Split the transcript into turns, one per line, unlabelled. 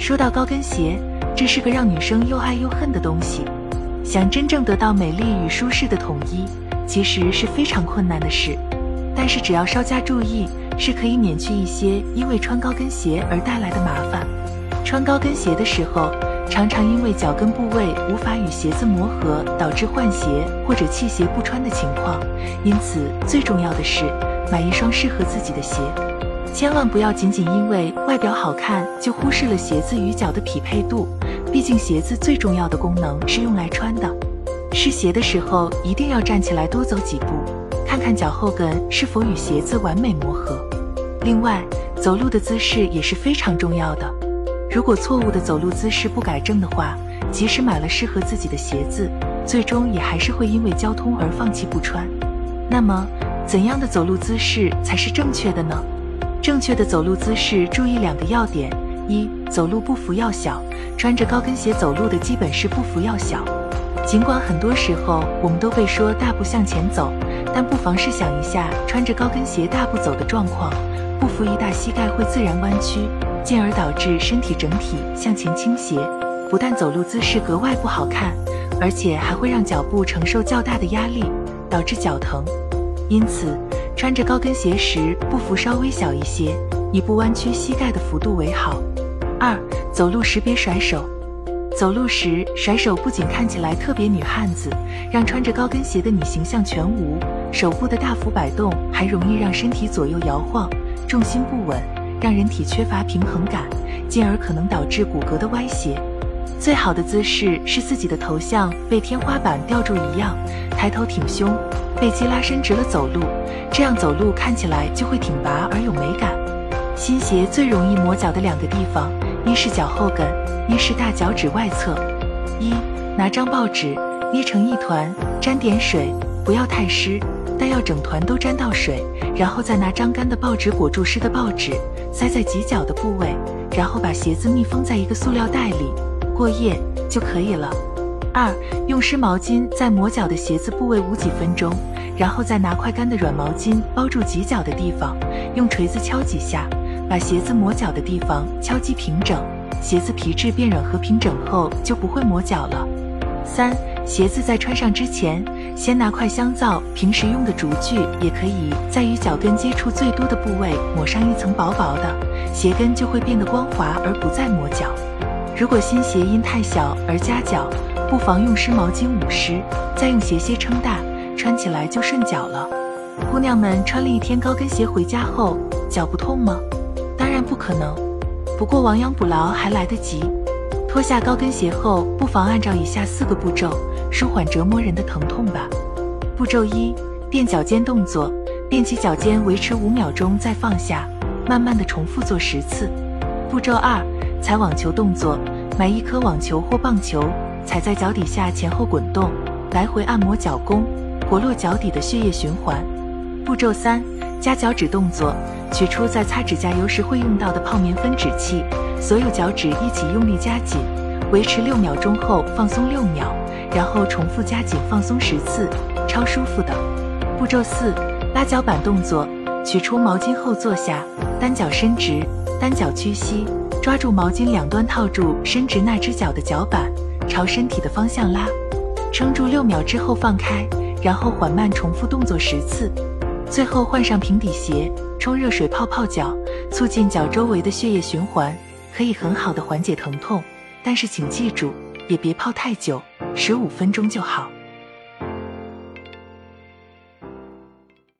说到高跟鞋，这是个让女生又爱又恨的东西。想真正得到美丽与舒适的统一，其实是非常困难的事。但是只要稍加注意，是可以免去一些因为穿高跟鞋而带来的麻烦。穿高跟鞋的时候，常常因为脚跟部位无法与鞋子磨合，导致换鞋或者弃鞋不穿的情况。因此，最重要的是买一双适合自己的鞋，千万不要仅仅因为外表好看就忽视了鞋子与脚的匹配度。毕竟鞋子最重要的功能是用来穿的。试鞋的时候一定要站起来多走几步，看看脚后跟是否与鞋子完美磨合。另外，走路的姿势也是非常重要的。如果错误的走路姿势不改正的话，即使买了适合自己的鞋子，最终也还是会因为交通而放弃不穿。那么，怎样的走路姿势才是正确的呢？正确的走路姿势注意两个要点：一、走路步幅要小，穿着高跟鞋走路的基本是步幅要小。尽管很多时候我们都被说大步向前走，但不妨试想一下穿着高跟鞋大步走的状况，步幅一大，膝盖会自然弯曲。进而导致身体整体向前倾斜，不但走路姿势格外不好看，而且还会让脚部承受较大的压力，导致脚疼。因此，穿着高跟鞋时步幅稍微小一些，以不弯曲膝盖的幅度为好。二，走路时别甩手。走路时甩手不仅看起来特别女汉子，让穿着高跟鞋的你形象全无，手部的大幅摆动还容易让身体左右摇晃，重心不稳。让人体缺乏平衡感，进而可能导致骨骼的歪斜。最好的姿势是自己的头像被天花板吊住一样，抬头挺胸，背肌拉伸直了走路，这样走路看起来就会挺拔而有美感。新鞋最容易磨脚的两个地方，一是脚后跟，一是大脚趾外侧。一拿张报纸捏成一团，沾点水，不要太湿。但要整团都沾到水，然后再拿张干的报纸裹住湿的报纸，塞在挤脚的部位，然后把鞋子密封在一个塑料袋里，过夜就可以了。二，用湿毛巾在磨脚的鞋子部位捂几分钟，然后再拿块干的软毛巾包住挤脚的地方，用锤子敲几下，把鞋子磨脚的地方敲击平整，鞋子皮质变软和平整后就不会磨脚了。三。鞋子在穿上之前，先拿块香皂，平时用的竹具也可以，在与脚跟接触最多的部位抹上一层薄薄的，鞋跟就会变得光滑而不再磨脚。如果新鞋因太小而夹脚，不妨用湿毛巾捂湿，再用鞋楔撑大，穿起来就顺脚了。姑娘们穿了一天高跟鞋回家后，脚不痛吗？当然不可能，不过亡羊补牢还来得及。脱下高跟鞋后，不妨按照以下四个步骤舒缓折磨人的疼痛吧。步骤一：垫脚尖动作，垫起脚尖，维持五秒钟，再放下，慢慢的重复做十次。步骤二：踩网球动作，买一颗网球或棒球，踩在脚底下前后滚动，来回按摩脚弓，活络脚底的血液循环。步骤三：夹脚趾动作，取出在擦指甲油时会用到的泡棉分趾器。所有脚趾一起用力夹紧，维持六秒钟后放松六秒，然后重复夹紧放松十次，超舒服的。步骤四，拉脚板动作，取出毛巾后坐下，单脚伸直，单脚屈膝，抓住毛巾两端套住伸直那只脚的脚板，朝身体的方向拉，撑住六秒之后放开，然后缓慢重复动作十次，最后换上平底鞋，冲热水泡泡脚，促进脚周围的血液循环。可以很好的缓解疼痛，但是请记住，也别泡太久，十五分钟就好。